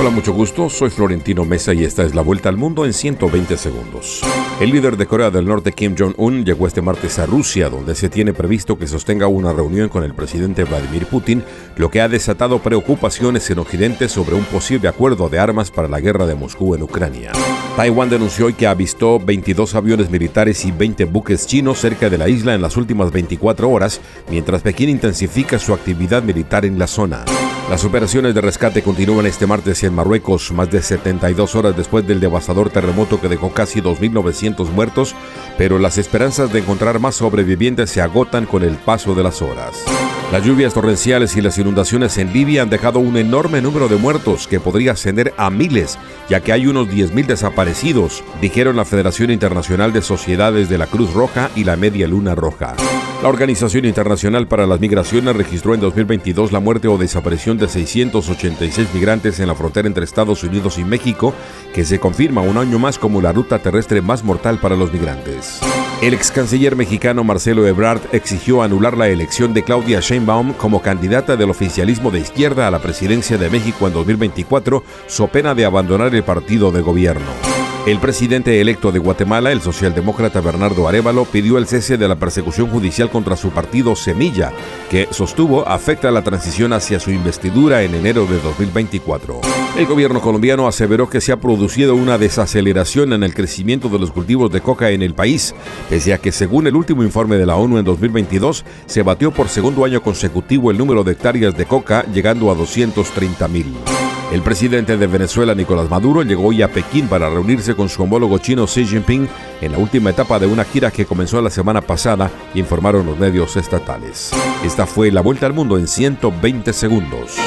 Hola, mucho gusto. Soy Florentino Mesa y esta es la vuelta al mundo en 120 segundos. El líder de Corea del Norte, Kim Jong-un, llegó este martes a Rusia, donde se tiene previsto que sostenga una reunión con el presidente Vladimir Putin, lo que ha desatado preocupaciones en Occidente sobre un posible acuerdo de armas para la guerra de Moscú en Ucrania. Taiwán denunció hoy que avistó 22 aviones militares y 20 buques chinos cerca de la isla en las últimas 24 horas, mientras Pekín intensifica su actividad militar en la zona. Las operaciones de rescate continúan este martes en Marruecos, más de 72 horas después del devastador terremoto que dejó casi 2.900 muertos, pero las esperanzas de encontrar más sobrevivientes se agotan con el paso de las horas. Las lluvias torrenciales y las inundaciones en Libia han dejado un enorme número de muertos que podría ascender a miles, ya que hay unos 10.000 desaparecidos, dijeron la Federación Internacional de Sociedades de la Cruz Roja y la Media Luna Roja. La Organización Internacional para las Migraciones registró en 2022 la muerte o desaparición de 686 migrantes en la frontera entre Estados Unidos y México, que se confirma un año más como la ruta terrestre más mortal para los migrantes. El ex canciller mexicano Marcelo Ebrard exigió anular la elección de Claudia Sheinbaum como candidata del oficialismo de izquierda a la presidencia de México en 2024, so pena de abandonar el partido de gobierno. El presidente electo de Guatemala, el socialdemócrata Bernardo Arevalo, pidió el cese de la persecución judicial contra su partido Semilla, que sostuvo afecta la transición hacia su investidura en enero de 2024. El gobierno colombiano aseveró que se ha producido una desaceleración en el crecimiento de los cultivos de coca en el país, pese a que según el último informe de la ONU en 2022, se batió por segundo año consecutivo el número de hectáreas de coca, llegando a 230 mil. El presidente de Venezuela, Nicolás Maduro, llegó hoy a Pekín para reunirse con su homólogo chino Xi Jinping en la última etapa de una gira que comenzó la semana pasada, informaron los medios estatales. Esta fue la vuelta al mundo en 120 segundos.